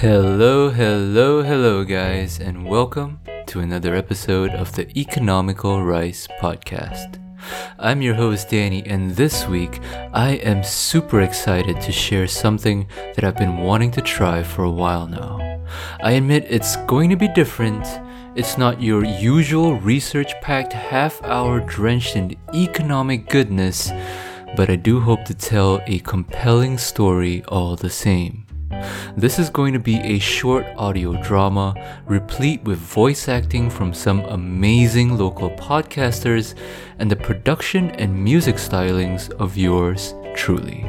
Hello, hello, hello, guys, and welcome to another episode of the Economical Rice Podcast. I'm your host, Danny, and this week I am super excited to share something that I've been wanting to try for a while now. I admit it's going to be different. It's not your usual research packed half hour drenched in economic goodness, but I do hope to tell a compelling story all the same. This is going to be a short audio drama replete with voice acting from some amazing local podcasters and the production and music stylings of yours truly.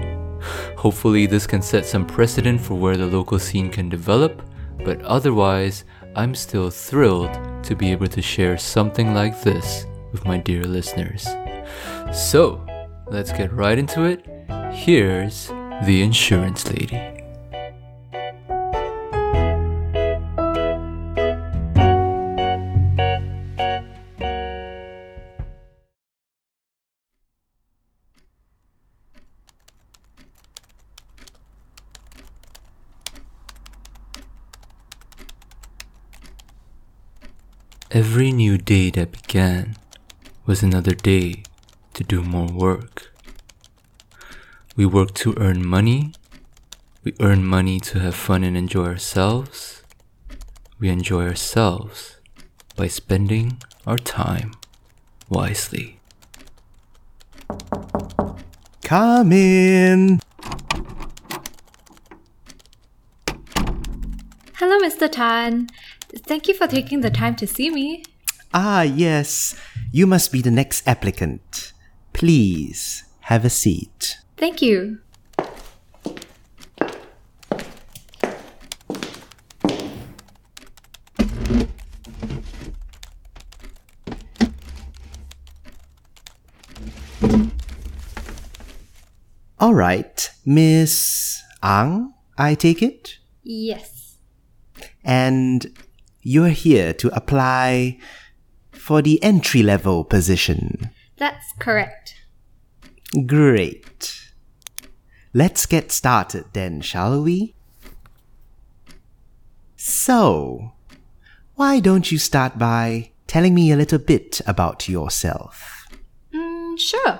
Hopefully, this can set some precedent for where the local scene can develop, but otherwise, I'm still thrilled to be able to share something like this with my dear listeners. So, let's get right into it. Here's the insurance lady. Every new day that began was another day to do more work. We work to earn money. We earn money to have fun and enjoy ourselves. We enjoy ourselves by spending our time wisely. Come in. Hello, Mr. Tan. Thank you for taking the time to see me. Ah, yes. You must be the next applicant. Please have a seat. Thank you. All right, Miss Ang, I take it? Yes. And you're here to apply for the entry level position. That's correct. Great. Let's get started then, shall we? So, why don't you start by telling me a little bit about yourself? Mm, sure.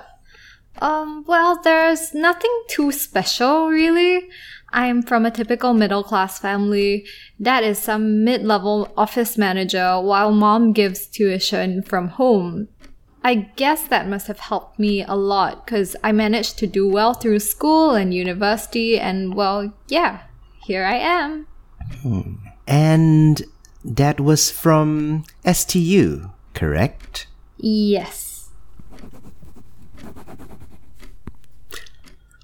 Um, well, there's nothing too special, really. I'm from a typical middle class family. Dad is some mid level office manager, while mom gives tuition from home. I guess that must have helped me a lot because I managed to do well through school and university, and well, yeah, here I am. Hmm. And that was from STU, correct? Yes.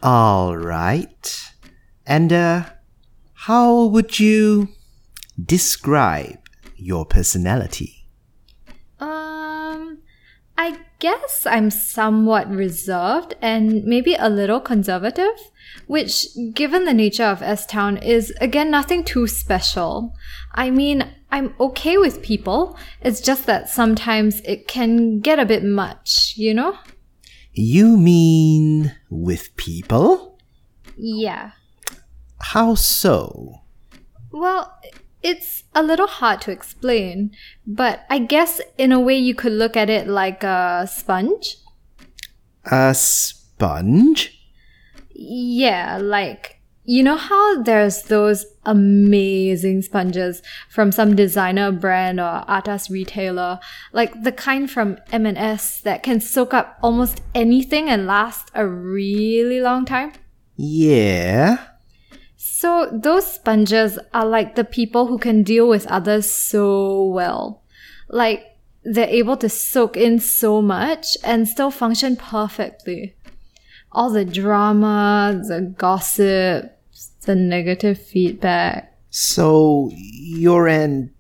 All right. And uh, how would you describe your personality? Um, I guess I'm somewhat reserved and maybe a little conservative, which, given the nature of S Town, is again nothing too special. I mean, I'm okay with people, it's just that sometimes it can get a bit much, you know? You mean with people? Yeah. How so? Well, it's a little hard to explain, but I guess in a way you could look at it like a sponge. A sponge? Yeah, like you know how there's those amazing sponges from some designer brand or atas retailer, like the kind from M&S that can soak up almost anything and last a really long time? Yeah. So those sponges are like the people who can deal with others so well. Like they're able to soak in so much and still function perfectly. All the drama, the gossip, the negative feedback. So you're an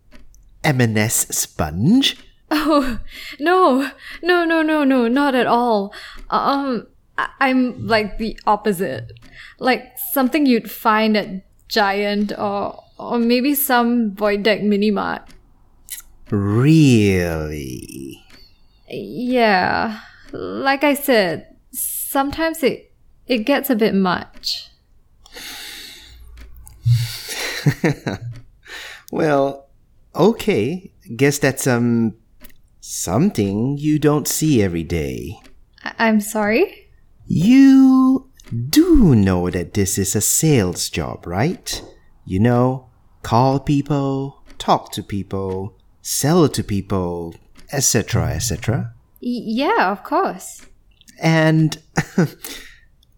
M&S sponge? Oh, no, no, no, no, no, not at all. Um, I- I'm like the opposite. Like something you'd find at Giant or, or maybe some Void Deck Mini Mart. Really? Yeah, like I said, sometimes it it gets a bit much. well, okay. Guess that's um something you don't see every day. I- I'm sorry? You do know that this is a sales job, right? You know, call people, talk to people, sell to people, etc., etc. Yeah, of course. And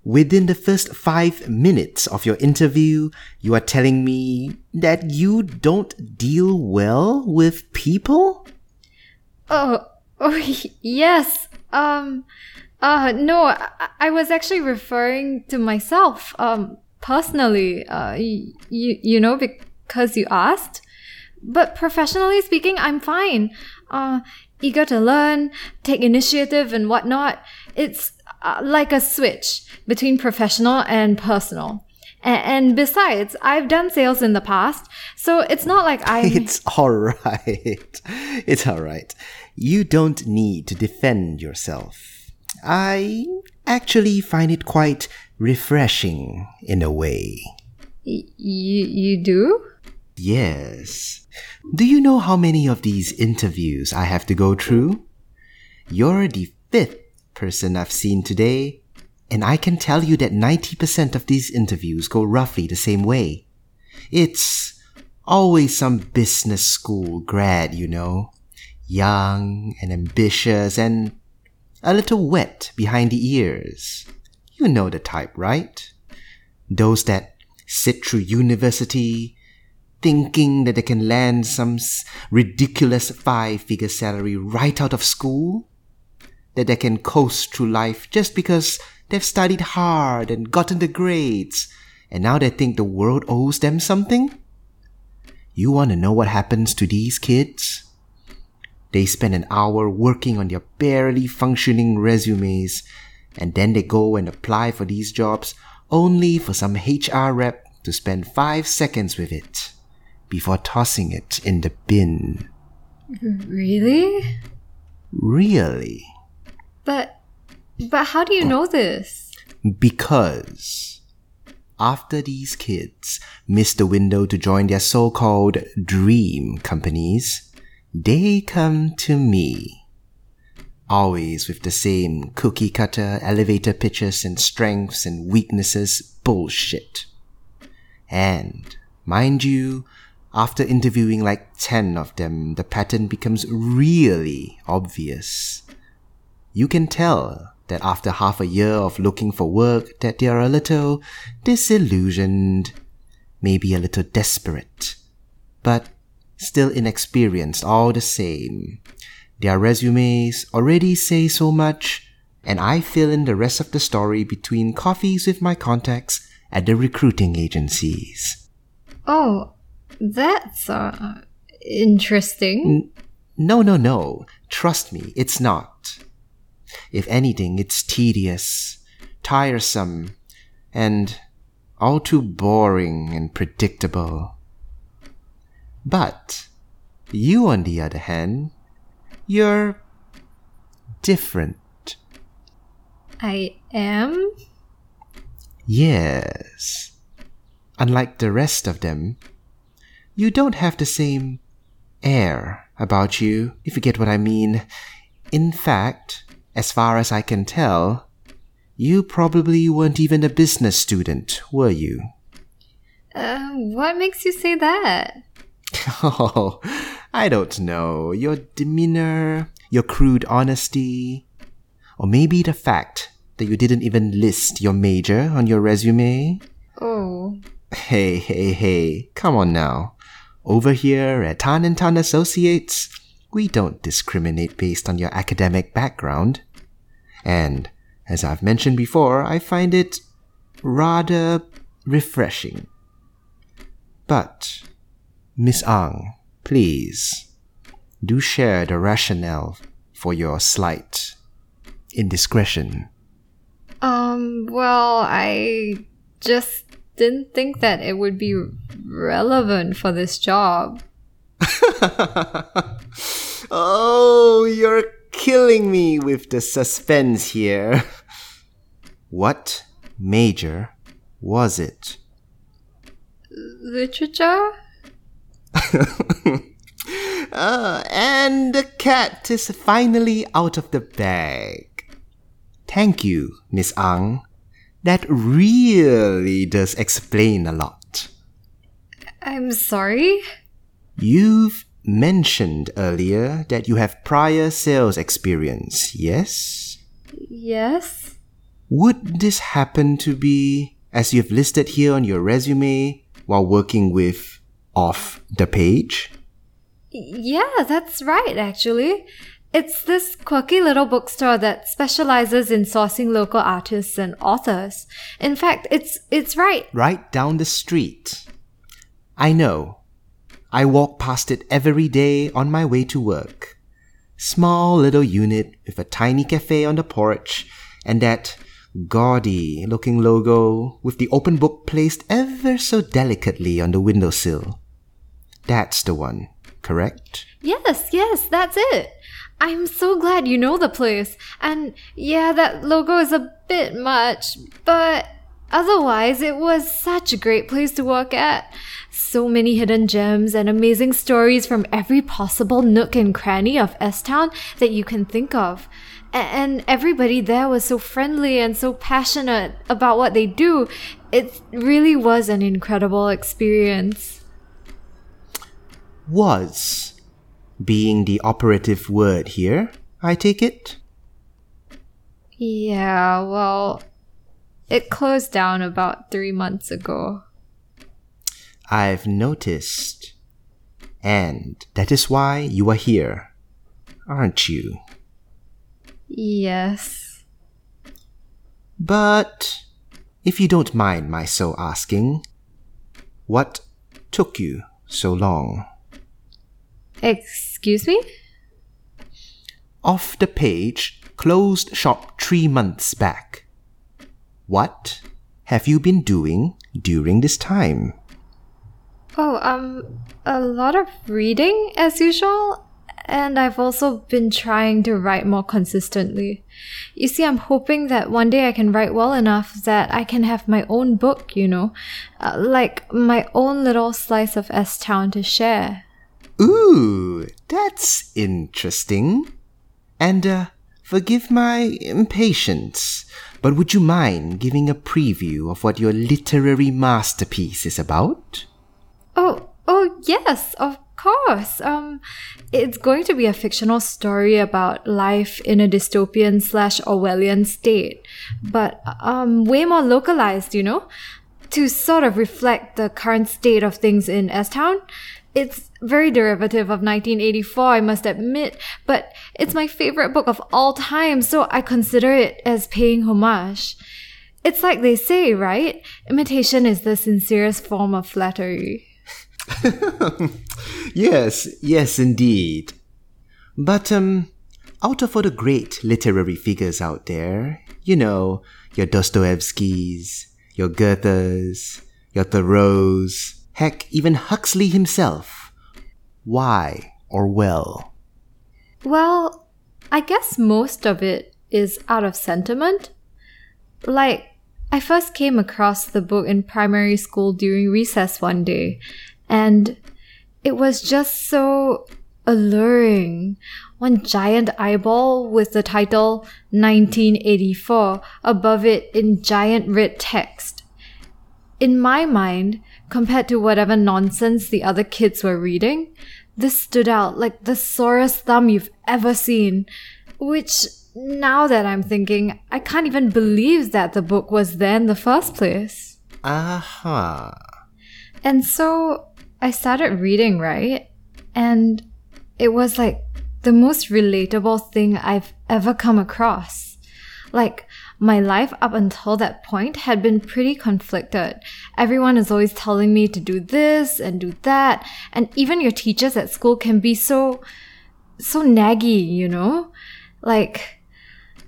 within the first five minutes of your interview, you are telling me that you don't deal well with people? Oh, oh yes. Um, uh, no, I, I was actually referring to myself, um, personally, uh, y- you, you know, because you asked. But professionally speaking, I'm fine. Uh, eager to learn, take initiative and whatnot. It's uh, like a switch between professional and personal. And besides, I've done sales in the past, so it's not like I. It's alright. It's alright. You don't need to defend yourself. I actually find it quite refreshing in a way. Y- you, you do? Yes. Do you know how many of these interviews I have to go through? You're the fifth person I've seen today, and I can tell you that 90% of these interviews go roughly the same way. It's always some business school grad, you know, young and ambitious and a little wet behind the ears. You know the type, right? Those that sit through university thinking that they can land some ridiculous five figure salary right out of school? That they can coast through life just because they've studied hard and gotten the grades, and now they think the world owes them something? You want to know what happens to these kids? They spend an hour working on their barely functioning resumes, and then they go and apply for these jobs only for some HR rep to spend five seconds with it before tossing it in the bin. Really? Really? But, but how do you know this? Because after these kids miss the window to join their so called dream companies, they come to me. Always with the same cookie cutter elevator pitches and strengths and weaknesses bullshit. And, mind you, after interviewing like 10 of them, the pattern becomes really obvious. You can tell that after half a year of looking for work that they are a little disillusioned, maybe a little desperate, but still inexperienced all the same. Their resumes already say so much, and I fill in the rest of the story between coffees with my contacts at the recruiting agencies. Oh, that's, uh, interesting. No, no, no. Trust me, it's not. If anything, it's tedious, tiresome, and all too boring and predictable. But you, on the other hand, you're different. I am? Yes. Unlike the rest of them, you don't have the same air about you, if you get what I mean. In fact, as far as I can tell, you probably weren't even a business student, were you? Uh, what makes you say that? Oh, I don't know. Your demeanor, your crude honesty, or maybe the fact that you didn't even list your major on your resume. Oh, Hey, hey, hey, come on now. Over here at Tan and Tan Associates, we don't discriminate based on your academic background. And, as I've mentioned before, I find it rather refreshing. But, Miss Ang, please, do share the rationale for your slight indiscretion. um, well, I just didn't think that it would be relevant for this job. oh, you're killing me with the suspense here. What major was it? literature? uh, and the cat is finally out of the bag. Thank you, Miss Ang. That really does explain a lot. I'm sorry? You've mentioned earlier that you have prior sales experience, yes? Yes? Would this happen to be, as you've listed here on your resume, while working with Off the Page? Yeah, that's right, actually. It's this quirky little bookstore that specializes in sourcing local artists and authors. In fact, it's it's right. Right down the street. I know. I walk past it every day on my way to work. Small little unit with a tiny cafe on the porch and that gaudy looking logo with the open book placed ever so delicately on the windowsill. That's the one, correct? Yes, yes, that's it. I'm so glad you know the place. And yeah, that logo is a bit much, but otherwise, it was such a great place to work at. So many hidden gems and amazing stories from every possible nook and cranny of S Town that you can think of. And everybody there was so friendly and so passionate about what they do. It really was an incredible experience. Was being the operative word here, I take it? Yeah, well, it closed down about three months ago. I've noticed. And that is why you are here, aren't you? Yes. But, if you don't mind my so asking, what took you so long? Excuse me? Off the page, closed shop three months back. What have you been doing during this time? Oh, um, a lot of reading as usual. And I've also been trying to write more consistently. You see, I'm hoping that one day I can write well enough that I can have my own book, you know, uh, like my own little slice of S Town to share. Ooh, that's interesting. And, uh, forgive my impatience, but would you mind giving a preview of what your literary masterpiece is about? Oh, oh, yes, of course. Um, it's going to be a fictional story about life in a dystopian slash Orwellian state, but, um, way more localized, you know? To sort of reflect the current state of things in S Town. It's very derivative of 1984, I must admit, but it's my favorite book of all time, so I consider it as paying homage. It's like they say, right? Imitation is the sincerest form of flattery. yes, yes, indeed. But, um, out of all the great literary figures out there, you know, your Dostoevskys, your Goethes, your Thoreaus, heck, even Huxley himself. Why Orwell, Well, I guess most of it is out of sentiment. Like, I first came across the book in primary school during recess one day, and it was just so alluring. One giant eyeball with the title 1984 above it in giant red text. In my mind, compared to whatever nonsense the other kids were reading, this stood out like the sorest thumb you've ever seen. Which, now that I'm thinking, I can't even believe that the book was there in the first place. Aha. And so I started reading, right? And it was like the most relatable thing I've ever come across. Like, my life up until that point had been pretty conflicted. Everyone is always telling me to do this and do that, and even your teachers at school can be so, so naggy, you know? Like,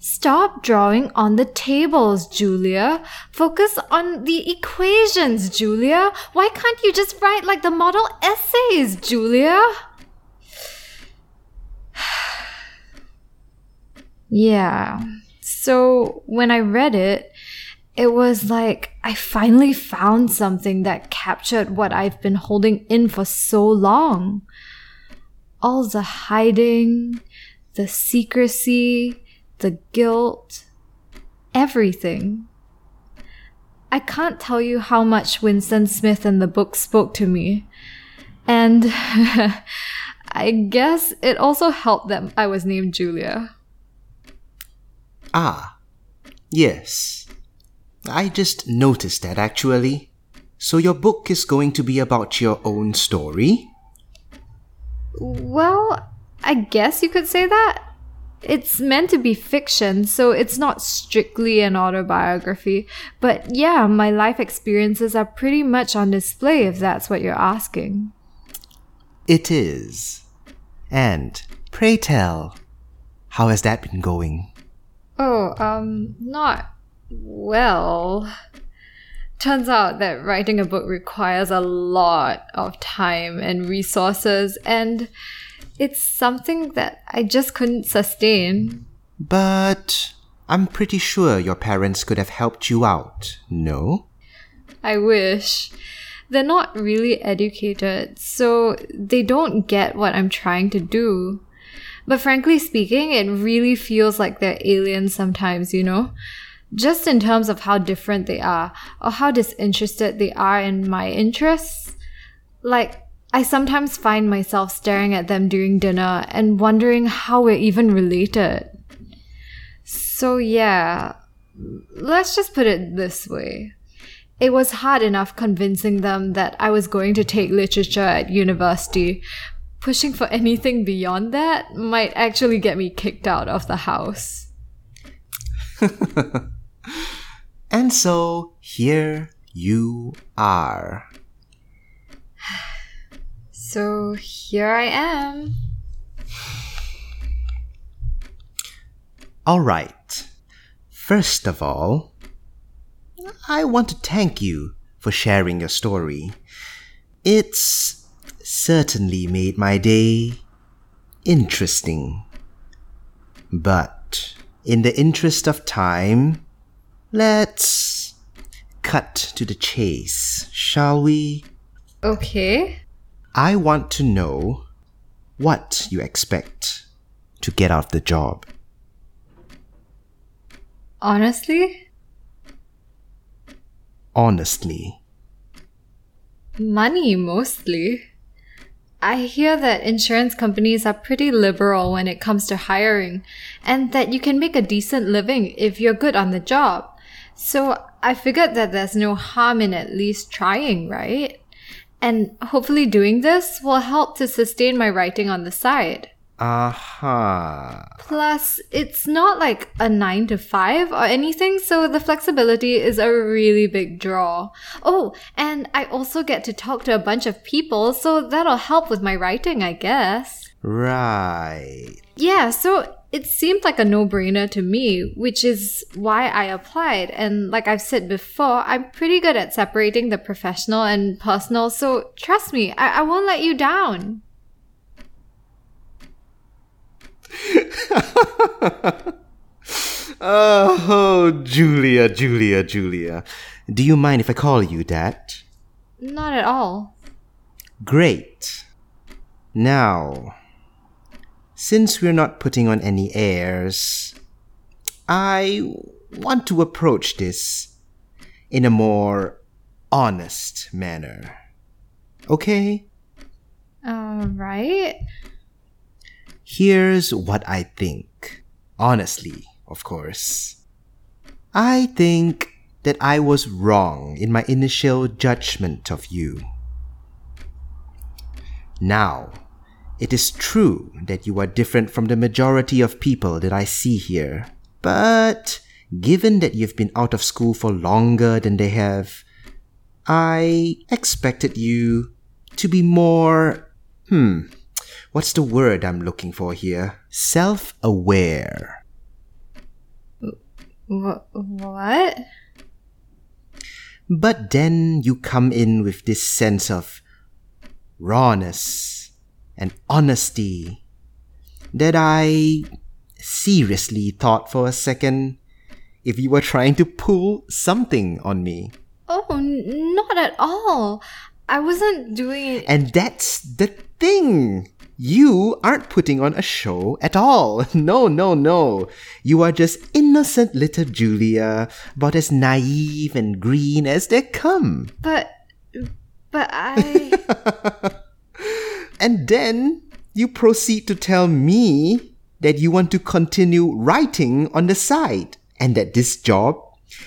Stop drawing on the tables, Julia. Focus on the equations, Julia. Why can't you just write like the model essays, Julia? yeah. So when I read it, it was like I finally found something that captured what I've been holding in for so long. All the hiding, the secrecy, the guilt, everything. I can't tell you how much Winston Smith and the book spoke to me. And I guess it also helped that I was named Julia. Ah, yes. I just noticed that actually. So your book is going to be about your own story? Well, I guess you could say that. It's meant to be fiction, so it's not strictly an autobiography. But yeah, my life experiences are pretty much on display if that's what you're asking. It is. And pray tell, how has that been going? Oh, um, not well. Turns out that writing a book requires a lot of time and resources, and it's something that I just couldn't sustain. But I'm pretty sure your parents could have helped you out, no? I wish. They're not really educated, so they don't get what I'm trying to do. But frankly speaking, it really feels like they're aliens sometimes, you know? Just in terms of how different they are, or how disinterested they are in my interests. Like, I sometimes find myself staring at them during dinner and wondering how we're even related. So, yeah, let's just put it this way. It was hard enough convincing them that I was going to take literature at university. Pushing for anything beyond that might actually get me kicked out of the house. And so here you are. So here I am. All right. First of all, I want to thank you for sharing your story. It's certainly made my day interesting. But in the interest of time, let's cut to the chase, shall we? Okay. I want to know what you expect to get out of the job. Honestly, Honestly. money mostly. I hear that insurance companies are pretty liberal when it comes to hiring, and that you can make a decent living if you're good on the job. So I figured that there's no harm in at least trying, right? And hopefully doing this will help to sustain my writing on the side. Aha. Plus, it's not like a 9 to 5 or anything, so the flexibility is a really big draw. Oh, and I also get to talk to a bunch of people, so that'll help with my writing, I guess. Right. Yeah, so it seemed like a no brainer to me, which is why I applied. And like I've said before, I'm pretty good at separating the professional and personal, so trust me, I, I won't let you down. Oh, Julia, Julia, Julia. Do you mind if I call you that? Not at all. Great. Now, since we're not putting on any airs, I want to approach this in a more honest manner. Okay? Alright. Here's what I think. Honestly, of course. I think that I was wrong in my initial judgment of you. Now, it is true that you are different from the majority of people that I see here. But given that you've been out of school for longer than they have, I expected you to be more, hmm, what's the word I'm looking for here? Self aware. Wh- what? But then you come in with this sense of rawness and honesty that I seriously thought for a second if you were trying to pull something on me. Oh, n- not at all. I wasn't doing it. And that's the thing. You aren't putting on a show at all. No, no, no. You are just innocent little Julia, about as naive and green as they come. But, but I. And then you proceed to tell me that you want to continue writing on the side and that this job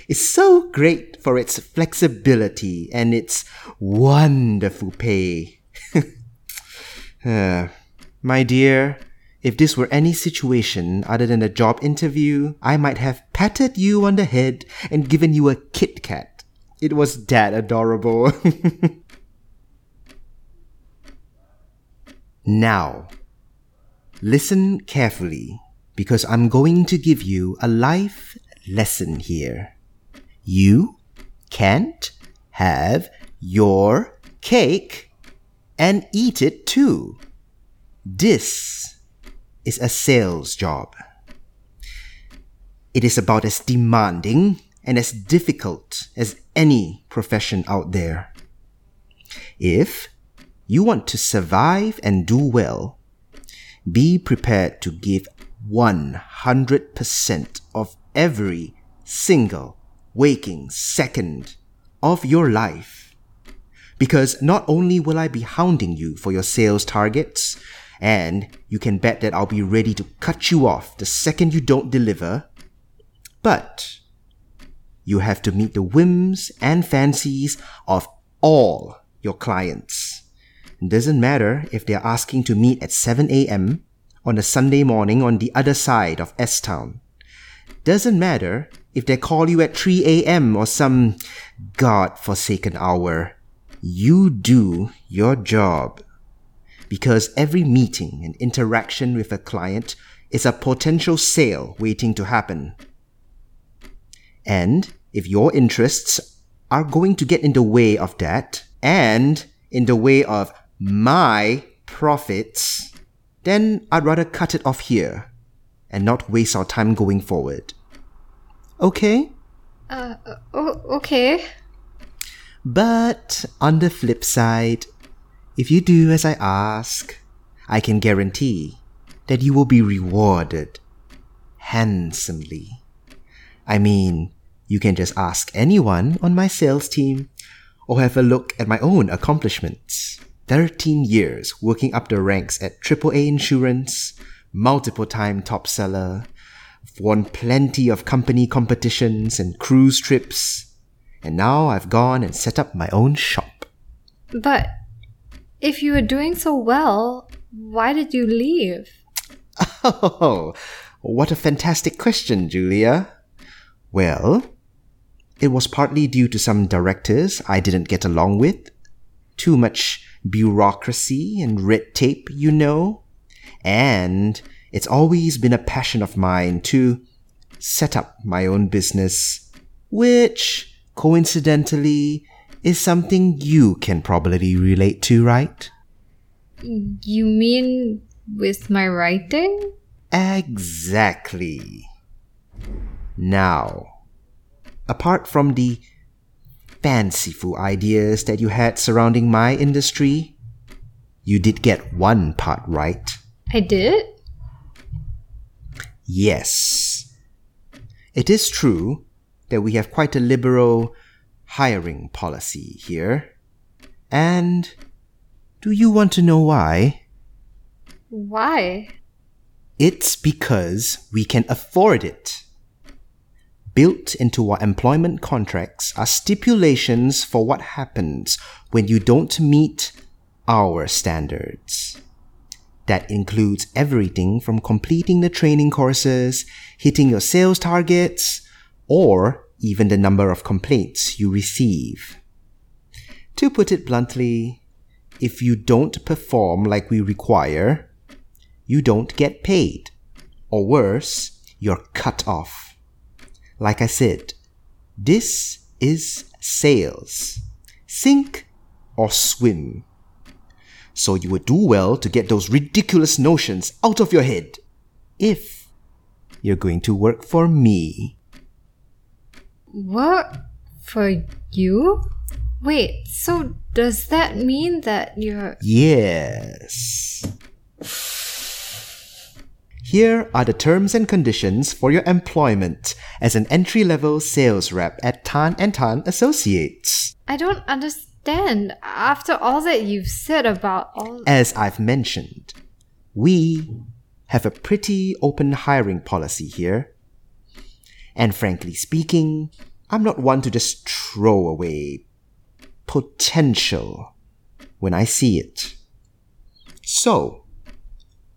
is so great for its flexibility and its wonderful pay. Uh, my dear, if this were any situation other than a job interview, I might have patted you on the head and given you a Kit Kat. It was that adorable. now, listen carefully because I'm going to give you a life lesson here. You can't have your cake and eat it too. This is a sales job. It is about as demanding and as difficult as any profession out there. If you want to survive and do well, be prepared to give 100% of every single waking second of your life. Because not only will I be hounding you for your sales targets, and you can bet that I'll be ready to cut you off the second you don't deliver, but you have to meet the whims and fancies of all your clients. It doesn't matter if they're asking to meet at 7 a.m. on a Sunday morning on the other side of S Town. Doesn't matter if they call you at 3 a.m. or some god-forsaken hour. You do your job. Because every meeting and interaction with a client is a potential sale waiting to happen. And if your interests are going to get in the way of that and in the way of my profits, then I'd rather cut it off here and not waste our time going forward. Okay? Uh, o- okay. But on the flip side, if you do as I ask, I can guarantee that you will be rewarded handsomely. I mean, you can just ask anyone on my sales team or have a look at my own accomplishments. 13 years working up the ranks at AAA Insurance, multiple time top seller, won plenty of company competitions and cruise trips, and now I've gone and set up my own shop. But if you were doing so well, why did you leave? Oh, what a fantastic question, Julia. Well, it was partly due to some directors I didn't get along with. Too much bureaucracy and red tape, you know. And it's always been a passion of mine to set up my own business, which, coincidentally, is something you can probably relate to, right? You mean with my writing? Exactly. Now, apart from the fanciful ideas that you had surrounding my industry, you did get one part right. I did? Yes. It is true that we have quite a liberal hiring policy here. And do you want to know why? Why? It's because we can afford it. Built into our employment contracts are stipulations for what happens when you don't meet our standards. That includes everything from completing the training courses, hitting your sales targets, or even the number of complaints you receive. To put it bluntly, if you don't perform like we require, you don't get paid. Or worse, you're cut off. Like I said, this is sales. Sink or swim. So you would do well to get those ridiculous notions out of your head. If you're going to work for me. Work for you? Wait, so does that mean that you're. Yes. Here are the terms and conditions for your employment as an entry level sales rep at Tan and Tan Associates. I don't understand. After all that you've said about all. As I've mentioned, we have a pretty open hiring policy here. And frankly speaking, I'm not one to just throw away potential when I see it. So,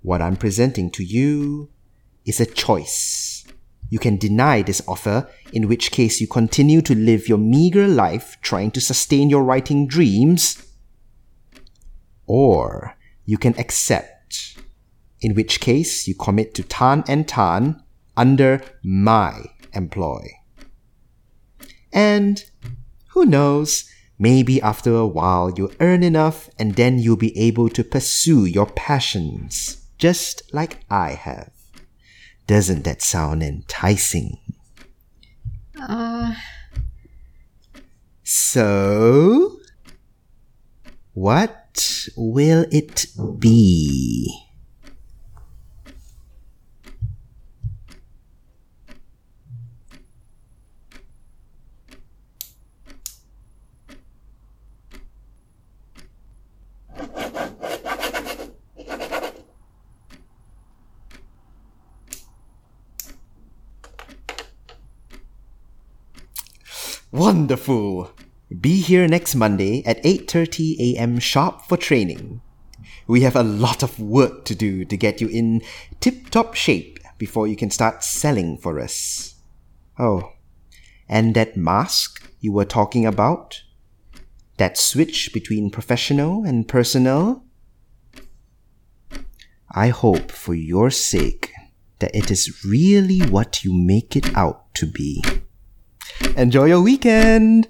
what I'm presenting to you is a choice. You can deny this offer, in which case you continue to live your meager life trying to sustain your writing dreams, or you can accept, in which case you commit to Tan and Tan under my employ. And who knows, maybe after a while you'll earn enough and then you'll be able to pursue your passions, just like I have. Doesn't that sound enticing? Uh, So, what will it be? Wonderful. Be here next Monday at 8:30 a.m. sharp for training. We have a lot of work to do to get you in tip-top shape before you can start selling for us. Oh, and that mask you were talking about? That switch between professional and personal? I hope for your sake that it is really what you make it out to be. Enjoy your weekend!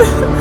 And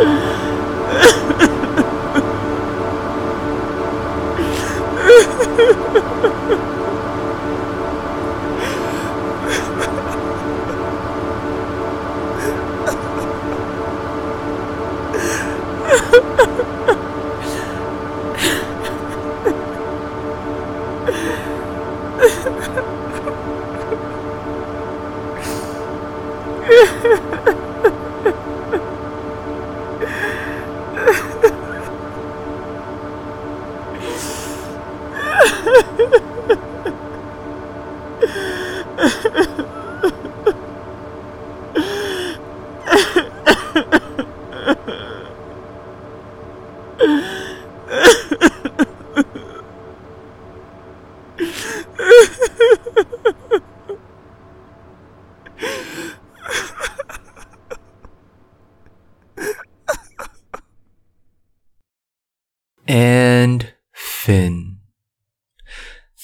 嗯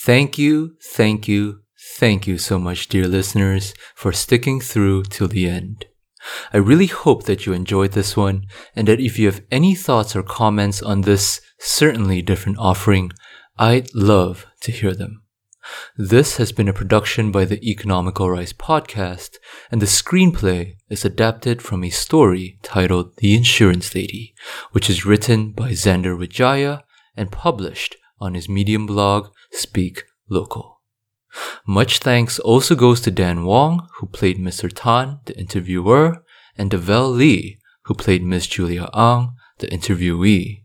Thank you, thank you, thank you so much, dear listeners, for sticking through till the end. I really hope that you enjoyed this one and that if you have any thoughts or comments on this certainly different offering, I'd love to hear them. This has been a production by the Economical Rice podcast, and the screenplay is adapted from a story titled The Insurance Lady, which is written by Xander Wijaya and published on his Medium blog, Speak Local. Much thanks also goes to Dan Wong, who played Mr. Tan, the interviewer, and Devel Lee, who played Miss Julia Ang, the interviewee.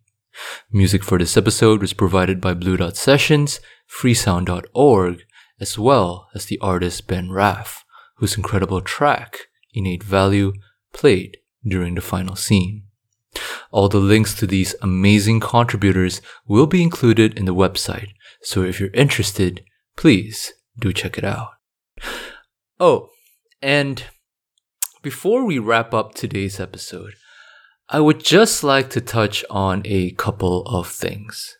Music for this episode was provided by Blue Dot Sessions, freesound.org, as well as the artist Ben Raff, whose incredible track, Innate Value, played during the final scene. All the links to these amazing contributors will be included in the website, so if you're interested, please do check it out. Oh, and before we wrap up today's episode, I would just like to touch on a couple of things.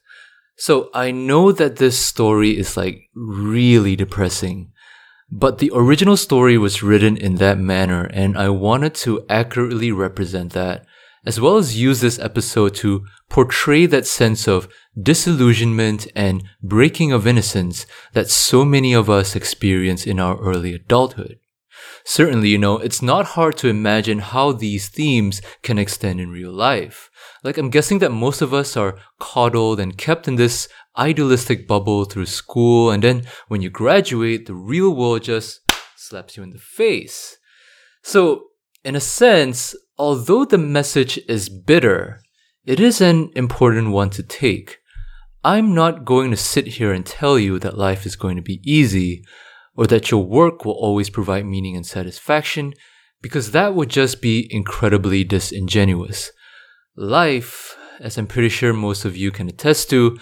So I know that this story is like really depressing, but the original story was written in that manner and I wanted to accurately represent that, as well as use this episode to portray that sense of disillusionment and breaking of innocence that so many of us experience in our early adulthood. Certainly, you know, it's not hard to imagine how these themes can extend in real life. Like, I'm guessing that most of us are coddled and kept in this idealistic bubble through school, and then when you graduate, the real world just slaps you in the face. So, in a sense, although the message is bitter, it is an important one to take. I'm not going to sit here and tell you that life is going to be easy or that your work will always provide meaning and satisfaction because that would just be incredibly disingenuous. Life, as I'm pretty sure most of you can attest to,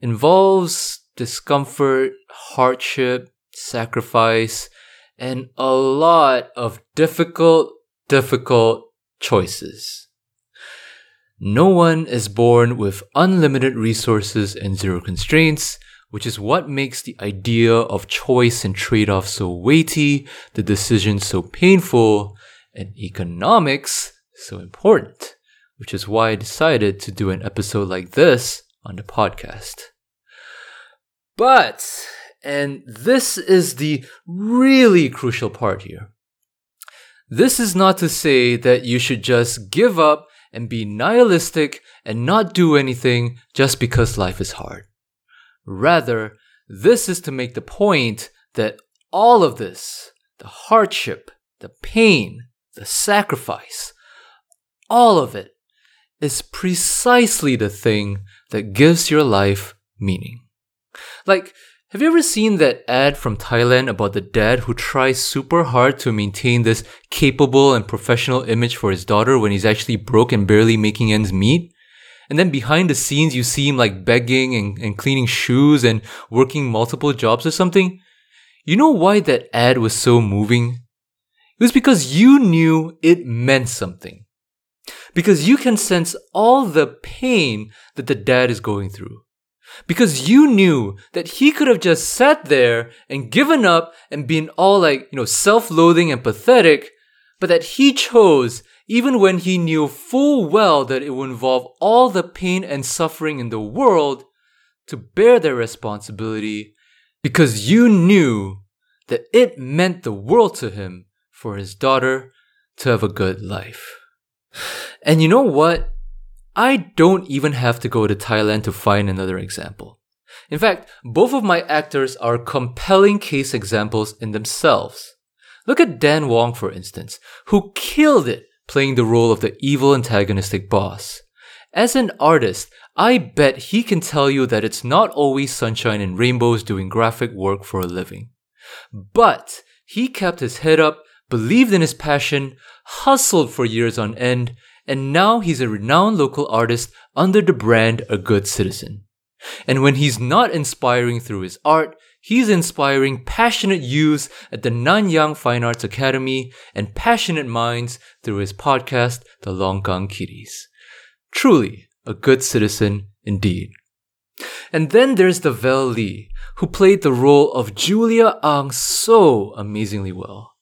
involves discomfort, hardship, sacrifice, and a lot of difficult, difficult choices. No one is born with unlimited resources and zero constraints, which is what makes the idea of choice and trade off so weighty, the decision so painful, and economics so important, which is why I decided to do an episode like this on the podcast. But, and this is the really crucial part here. This is not to say that you should just give up and be nihilistic and not do anything just because life is hard. Rather, this is to make the point that all of this, the hardship, the pain, the sacrifice, all of it is precisely the thing that gives your life meaning. Like, have you ever seen that ad from Thailand about the dad who tries super hard to maintain this capable and professional image for his daughter when he's actually broke and barely making ends meet? And then behind the scenes, you see him like begging and, and cleaning shoes and working multiple jobs or something. You know why that ad was so moving? It was because you knew it meant something. Because you can sense all the pain that the dad is going through. Because you knew that he could have just sat there and given up and been all like, you know, self-loathing and pathetic, but that he chose even when he knew full well that it would involve all the pain and suffering in the world to bear their responsibility because you knew that it meant the world to him for his daughter to have a good life. And you know what? I don't even have to go to Thailand to find another example. In fact, both of my actors are compelling case examples in themselves. Look at Dan Wong, for instance, who killed it playing the role of the evil antagonistic boss. As an artist, I bet he can tell you that it's not always sunshine and rainbows doing graphic work for a living. But he kept his head up, believed in his passion, hustled for years on end, and now he's a renowned local artist under the brand A Good Citizen. And when he's not inspiring through his art, he's inspiring passionate youths at the Nanyang Fine Arts Academy and passionate minds through his podcast, The Longkang Kitties. Truly a good citizen indeed. And then there's the Vel Lee, who played the role of Julia Ang so amazingly well.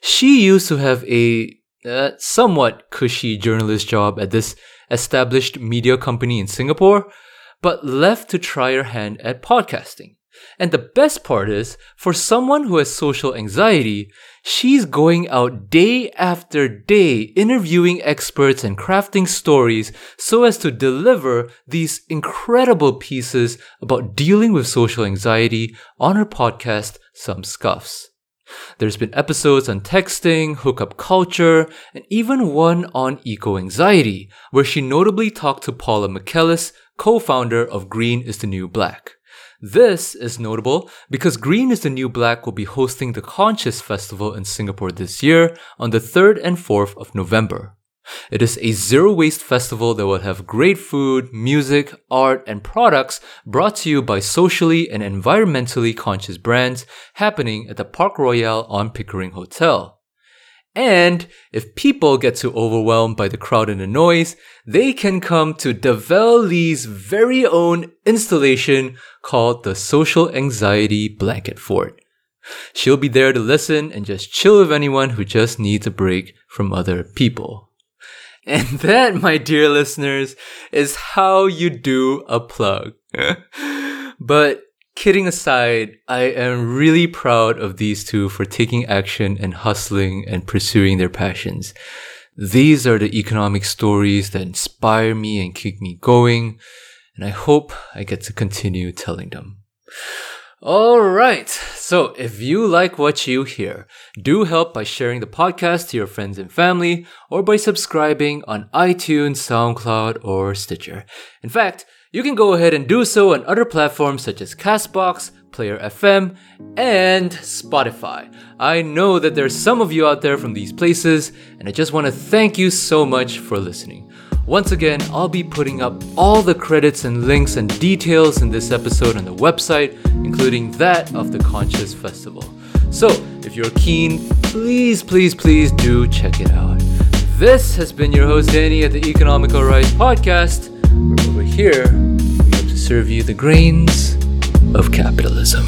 She used to have a uh, somewhat cushy journalist job at this established media company in Singapore, but left to try her hand at podcasting. And the best part is, for someone who has social anxiety, she's going out day after day interviewing experts and crafting stories so as to deliver these incredible pieces about dealing with social anxiety on her podcast, Some Scuffs. There's been episodes on texting, hookup culture, and even one on eco anxiety, where she notably talked to Paula Miquelis, co-founder of Green is the New Black. This is notable because Green is the New Black will be hosting the Conscious Festival in Singapore this year on the 3rd and 4th of November. It is a zero waste festival that will have great food, music, art, and products brought to you by socially and environmentally conscious brands happening at the Park Royale on Pickering Hotel. And if people get too overwhelmed by the crowd and the noise, they can come to Devel Lee's very own installation called the Social Anxiety Blanket Fort. She'll be there to listen and just chill with anyone who just needs a break from other people. And that, my dear listeners, is how you do a plug. but kidding aside, I am really proud of these two for taking action and hustling and pursuing their passions. These are the economic stories that inspire me and keep me going, and I hope I get to continue telling them. All right. So if you like what you hear, do help by sharing the podcast to your friends and family or by subscribing on iTunes, SoundCloud, or Stitcher. In fact, you can go ahead and do so on other platforms such as Castbox, Player FM, and Spotify. I know that there's some of you out there from these places, and I just want to thank you so much for listening. Once again, I'll be putting up all the credits and links and details in this episode on the website, including that of the Conscious Festival. So, if you're keen, please, please, please do check it out. This has been your host Danny at the Economical Rice Podcast, where over here we hope to serve you the grains of capitalism.